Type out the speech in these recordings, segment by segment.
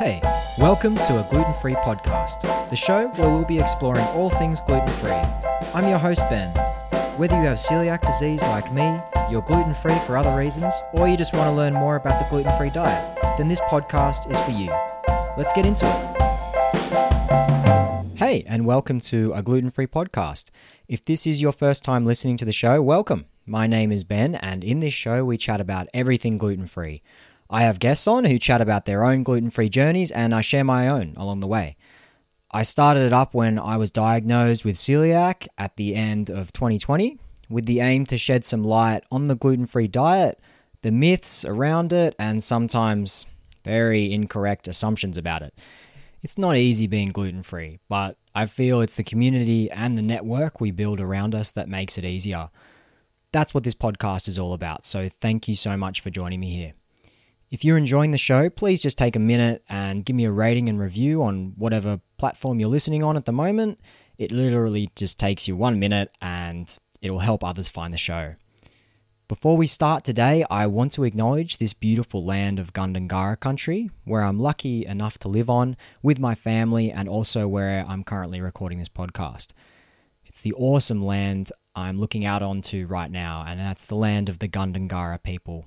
Hey, welcome to a gluten free podcast, the show where we'll be exploring all things gluten free. I'm your host, Ben. Whether you have celiac disease like me, you're gluten free for other reasons, or you just want to learn more about the gluten free diet, then this podcast is for you. Let's get into it. Hey, and welcome to a gluten free podcast. If this is your first time listening to the show, welcome. My name is Ben, and in this show, we chat about everything gluten free. I have guests on who chat about their own gluten free journeys, and I share my own along the way. I started it up when I was diagnosed with celiac at the end of 2020 with the aim to shed some light on the gluten free diet, the myths around it, and sometimes very incorrect assumptions about it. It's not easy being gluten free, but I feel it's the community and the network we build around us that makes it easier. That's what this podcast is all about, so thank you so much for joining me here. If you're enjoying the show, please just take a minute and give me a rating and review on whatever platform you're listening on at the moment. It literally just takes you one minute and it'll help others find the show. Before we start today, I want to acknowledge this beautiful land of Gundungurra country, where I'm lucky enough to live on with my family and also where I'm currently recording this podcast. It's the awesome land I'm looking out onto right now, and that's the land of the Gundungurra people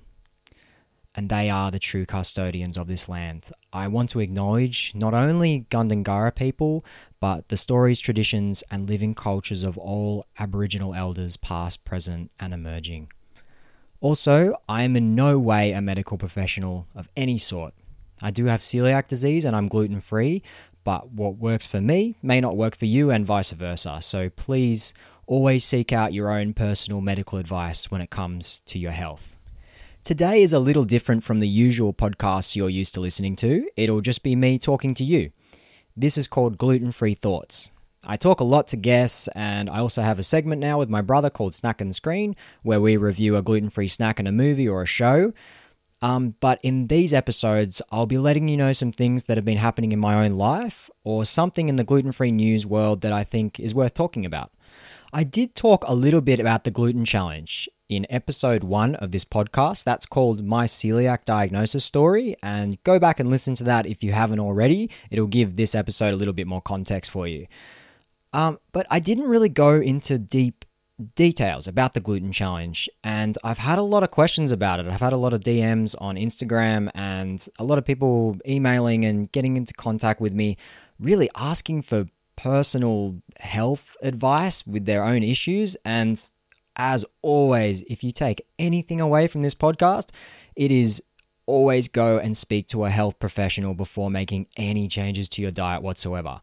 and they are the true custodians of this land. I want to acknowledge not only Gundungurra people, but the stories, traditions, and living cultures of all Aboriginal elders, past, present, and emerging. Also, I am in no way a medical professional of any sort. I do have celiac disease and I'm gluten free, but what works for me may not work for you, and vice versa. So please always seek out your own personal medical advice when it comes to your health. Today is a little different from the usual podcasts you're used to listening to. It'll just be me talking to you. This is called Gluten Free Thoughts. I talk a lot to guests, and I also have a segment now with my brother called Snack and Screen, where we review a gluten free snack in a movie or a show. Um, but in these episodes, I'll be letting you know some things that have been happening in my own life or something in the gluten free news world that I think is worth talking about. I did talk a little bit about the gluten challenge in episode one of this podcast. That's called My Celiac Diagnosis Story. And go back and listen to that if you haven't already. It'll give this episode a little bit more context for you. Um, but I didn't really go into deep details about the gluten challenge. And I've had a lot of questions about it. I've had a lot of DMs on Instagram and a lot of people emailing and getting into contact with me, really asking for personal health advice with their own issues. And as always, if you take anything away from this podcast, it is always go and speak to a health professional before making any changes to your diet whatsoever.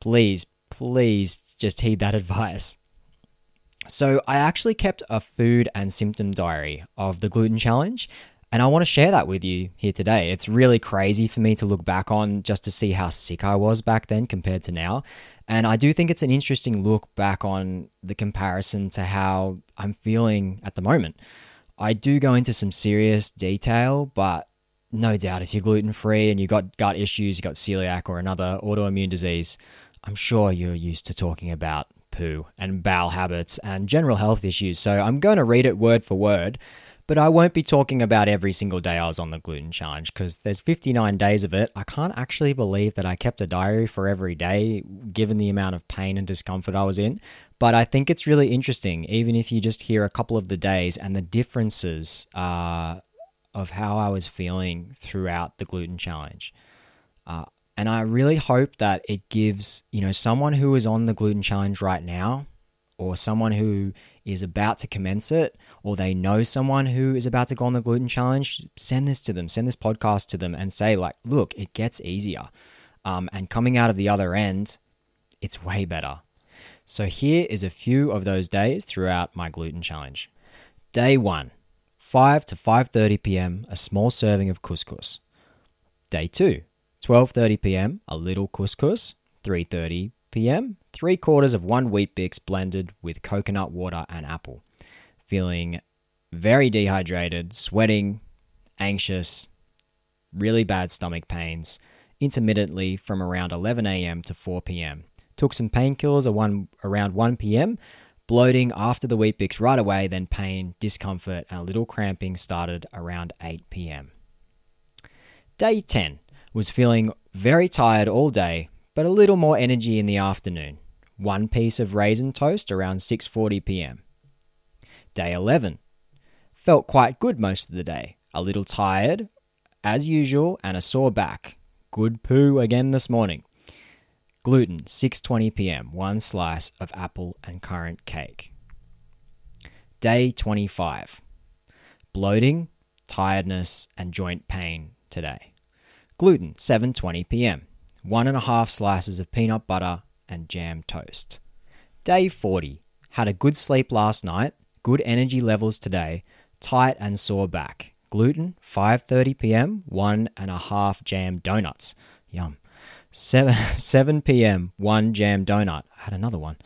Please, please just heed that advice. So, I actually kept a food and symptom diary of the gluten challenge, and I want to share that with you here today. It's really crazy for me to look back on just to see how sick I was back then compared to now. And I do think it's an interesting look back on the comparison to how I'm feeling at the moment. I do go into some serious detail, but no doubt if you're gluten free and you've got gut issues, you've got celiac or another autoimmune disease, I'm sure you're used to talking about poo and bowel habits and general health issues. So I'm going to read it word for word but I won't be talking about every single day I was on the gluten challenge because there's 59 days of it. I can't actually believe that I kept a diary for every day given the amount of pain and discomfort I was in. But I think it's really interesting, even if you just hear a couple of the days and the differences uh, of how I was feeling throughout the gluten challenge. Uh, and I really hope that it gives, you know, someone who is on the gluten challenge right now or someone who is about to commence it or they know someone who is about to go on the gluten challenge, send this to them, send this podcast to them and say, like, look, it gets easier. Um, and coming out of the other end, it's way better. So here is a few of those days throughout my gluten challenge. Day 1, 5 to 5:30 p.m., a small serving of couscous. Day 2, 12:30 p.m., a little couscous, 3:30 p.m., three quarters of one Weet-Bix blended with coconut water and apple. Feeling very dehydrated, sweating, anxious, really bad stomach pains, intermittently from around 11 a.m. to 4 p.m. Took some painkillers around 1 p.m. Bloating after the Weet-Bix right away, then pain, discomfort, and a little cramping started around 8 p.m. Day 10 Was feeling very tired all day, but a little more energy in the afternoon. One piece of raisin toast around 6:40 p.m. Day 11. Felt quite good most of the day. A little tired as usual and a sore back. Good poo again this morning. Gluten 6:20 p.m. One slice of apple and currant cake. Day 25. Bloating, tiredness, and joint pain today. Gluten 7:20 p.m. One and a half slices of peanut butter and jam toast. Day 40. Had a good sleep last night, good energy levels today, tight and sore back. Gluten 5:30 p.m. One and a half jam donuts. Yum. 7, 7 p.m. One jam donut. I had another one.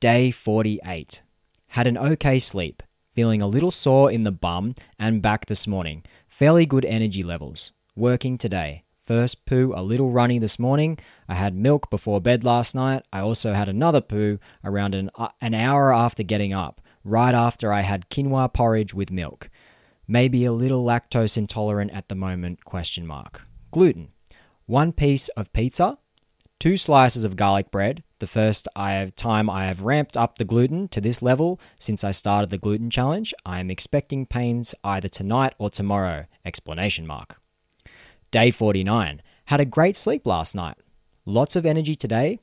Day 48. Had an okay sleep, feeling a little sore in the bum and back this morning. Fairly good energy levels. Working today. First poo a little runny this morning. I had milk before bed last night. I also had another poo around an, uh, an hour after getting up, right after I had quinoa porridge with milk. Maybe a little lactose intolerant at the moment question mark. Gluten. 1 piece of pizza, 2 slices of garlic bread. The first I have time I have ramped up the gluten to this level since I started the gluten challenge. I am expecting pains either tonight or tomorrow. Explanation mark. Day 49. Had a great sleep last night. Lots of energy today.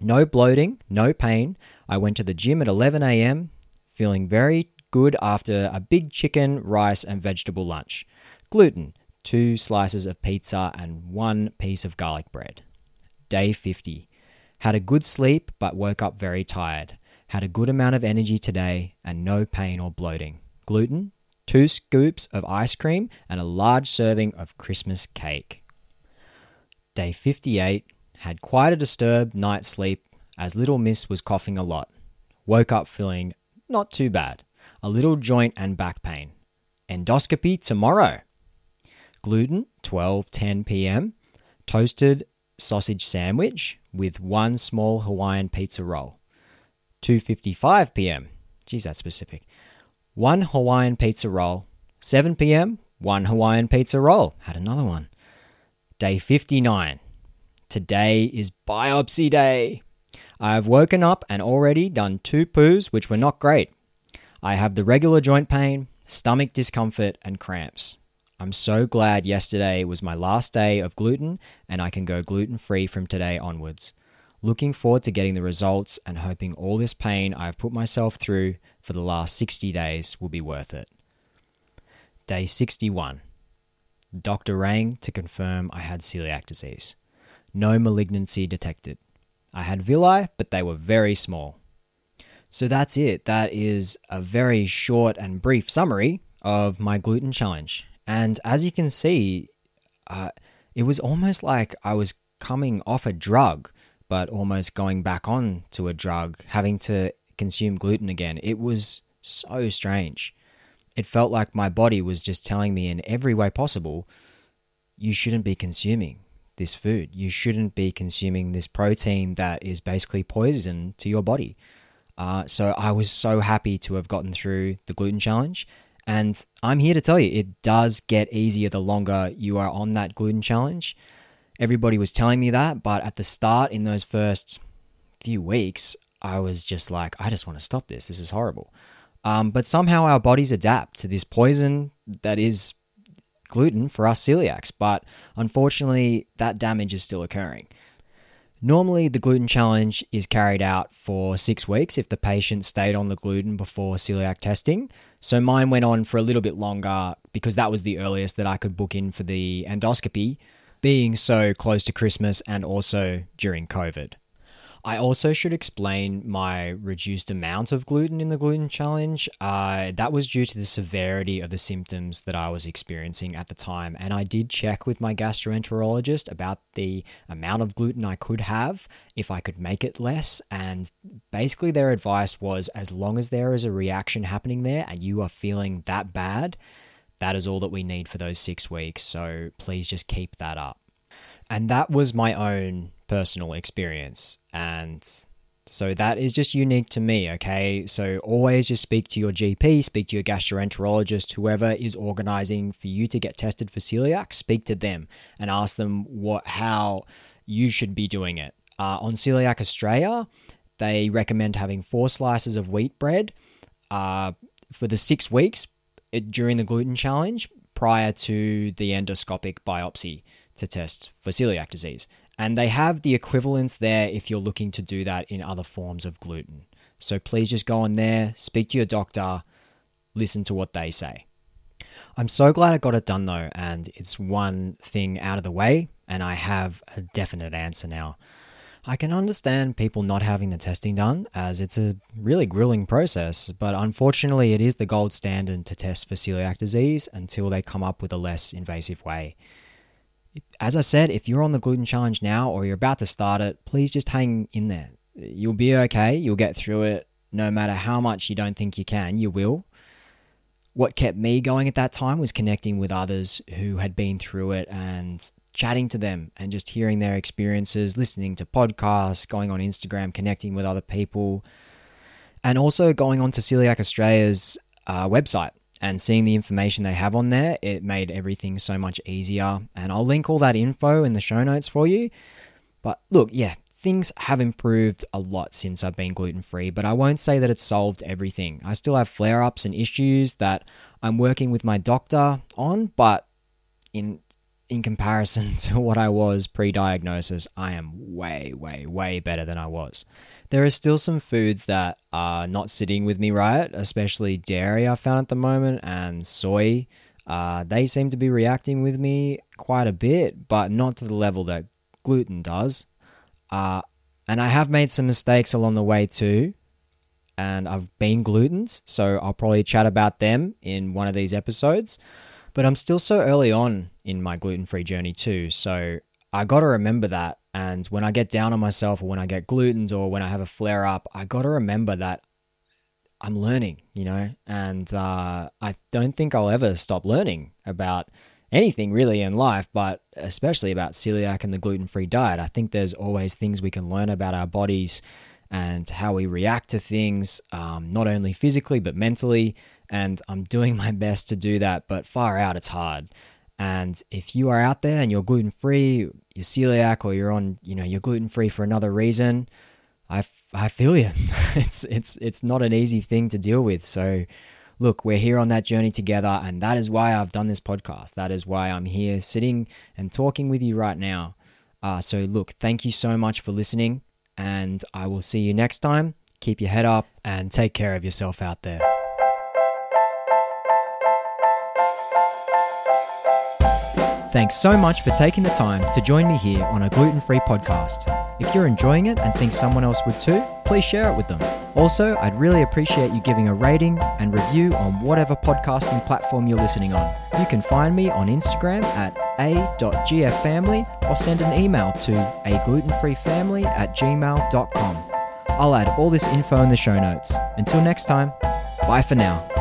No bloating, no pain. I went to the gym at 11 a.m., feeling very good after a big chicken, rice, and vegetable lunch. Gluten, two slices of pizza, and one piece of garlic bread. Day 50. Had a good sleep, but woke up very tired. Had a good amount of energy today and no pain or bloating. Gluten, two scoops of ice cream, and a large serving of Christmas cake. Day 58 had quite a disturbed night's sleep as Little Miss was coughing a lot. Woke up feeling not too bad. A little joint and back pain. Endoscopy tomorrow. Gluten 12:10 p.m. Toasted sausage sandwich with one small Hawaiian pizza roll. 2:55 p.m. Geez, that's specific. One Hawaiian pizza roll. 7 p.m. One Hawaiian pizza roll. Had another one. Day 59. Today is biopsy day. I have woken up and already done two poos, which were not great. I have the regular joint pain, stomach discomfort, and cramps. I'm so glad yesterday was my last day of gluten and I can go gluten free from today onwards. Looking forward to getting the results and hoping all this pain I've put myself through for the last 60 days will be worth it. Day 61. Doctor rang to confirm I had celiac disease. No malignancy detected. I had villi, but they were very small. So that's it. That is a very short and brief summary of my gluten challenge. And as you can see, uh, it was almost like I was coming off a drug, but almost going back on to a drug, having to consume gluten again. It was so strange. It felt like my body was just telling me in every way possible you shouldn't be consuming this food. You shouldn't be consuming this protein that is basically poison to your body. Uh, so I was so happy to have gotten through the gluten challenge. And I'm here to tell you, it does get easier the longer you are on that gluten challenge. Everybody was telling me that, but at the start, in those first few weeks, I was just like, I just want to stop this. This is horrible. Um, but somehow our bodies adapt to this poison that is gluten for us celiacs. But unfortunately, that damage is still occurring. Normally, the gluten challenge is carried out for six weeks if the patient stayed on the gluten before celiac testing. So mine went on for a little bit longer because that was the earliest that I could book in for the endoscopy, being so close to Christmas and also during COVID. I also should explain my reduced amount of gluten in the gluten challenge. Uh, that was due to the severity of the symptoms that I was experiencing at the time. And I did check with my gastroenterologist about the amount of gluten I could have if I could make it less. And basically, their advice was as long as there is a reaction happening there and you are feeling that bad, that is all that we need for those six weeks. So please just keep that up. And that was my own personal experience. And So that is just unique to me, okay? So always just speak to your GP, speak to your gastroenterologist, whoever is organizing for you to get tested for celiac, speak to them and ask them what how you should be doing it. Uh, on Coeliac Australia, they recommend having four slices of wheat bread uh, for the six weeks during the gluten challenge prior to the endoscopic biopsy to test for celiac disease. And they have the equivalents there if you're looking to do that in other forms of gluten. So please just go on there, speak to your doctor, listen to what they say. I'm so glad I got it done though, and it's one thing out of the way, and I have a definite answer now. I can understand people not having the testing done as it's a really grueling process, but unfortunately, it is the gold standard to test for celiac disease until they come up with a less invasive way as I said, if you're on the gluten challenge now or you're about to start it, please just hang in there. You'll be okay. You'll get through it no matter how much you don't think you can, you will. What kept me going at that time was connecting with others who had been through it and chatting to them and just hearing their experiences, listening to podcasts, going on Instagram, connecting with other people, and also going on to Coeliac Australia's uh, website and seeing the information they have on there, it made everything so much easier. And I'll link all that info in the show notes for you. But look, yeah, things have improved a lot since I've been gluten free, but I won't say that it's solved everything. I still have flare ups and issues that I'm working with my doctor on, but in in comparison to what I was pre diagnosis, I am way, way, way better than I was there are still some foods that are not sitting with me right, especially dairy I found at the moment and soy. Uh, they seem to be reacting with me quite a bit, but not to the level that gluten does. Uh, and I have made some mistakes along the way too. And I've been glutens, so I'll probably chat about them in one of these episodes. But I'm still so early on in my gluten free journey too, so I got to remember that and when I get down on myself or when I get glutens or when I have a flare up, I got to remember that I'm learning, you know, and uh, I don't think I'll ever stop learning about anything really in life, but especially about celiac and the gluten free diet. I think there's always things we can learn about our bodies and how we react to things, um, not only physically, but mentally. And I'm doing my best to do that, but far out, it's hard. And if you are out there and you're gluten free, you're celiac, or you're on, you know, you're gluten free for another reason, I, I feel you. it's it's it's not an easy thing to deal with. So, look, we're here on that journey together, and that is why I've done this podcast. That is why I'm here sitting and talking with you right now. Uh, so, look, thank you so much for listening, and I will see you next time. Keep your head up and take care of yourself out there. Thanks so much for taking the time to join me here on a gluten free podcast. If you're enjoying it and think someone else would too, please share it with them. Also, I'd really appreciate you giving a rating and review on whatever podcasting platform you're listening on. You can find me on Instagram at a.gffamily or send an email to a at gmail.com. I'll add all this info in the show notes. Until next time, bye for now.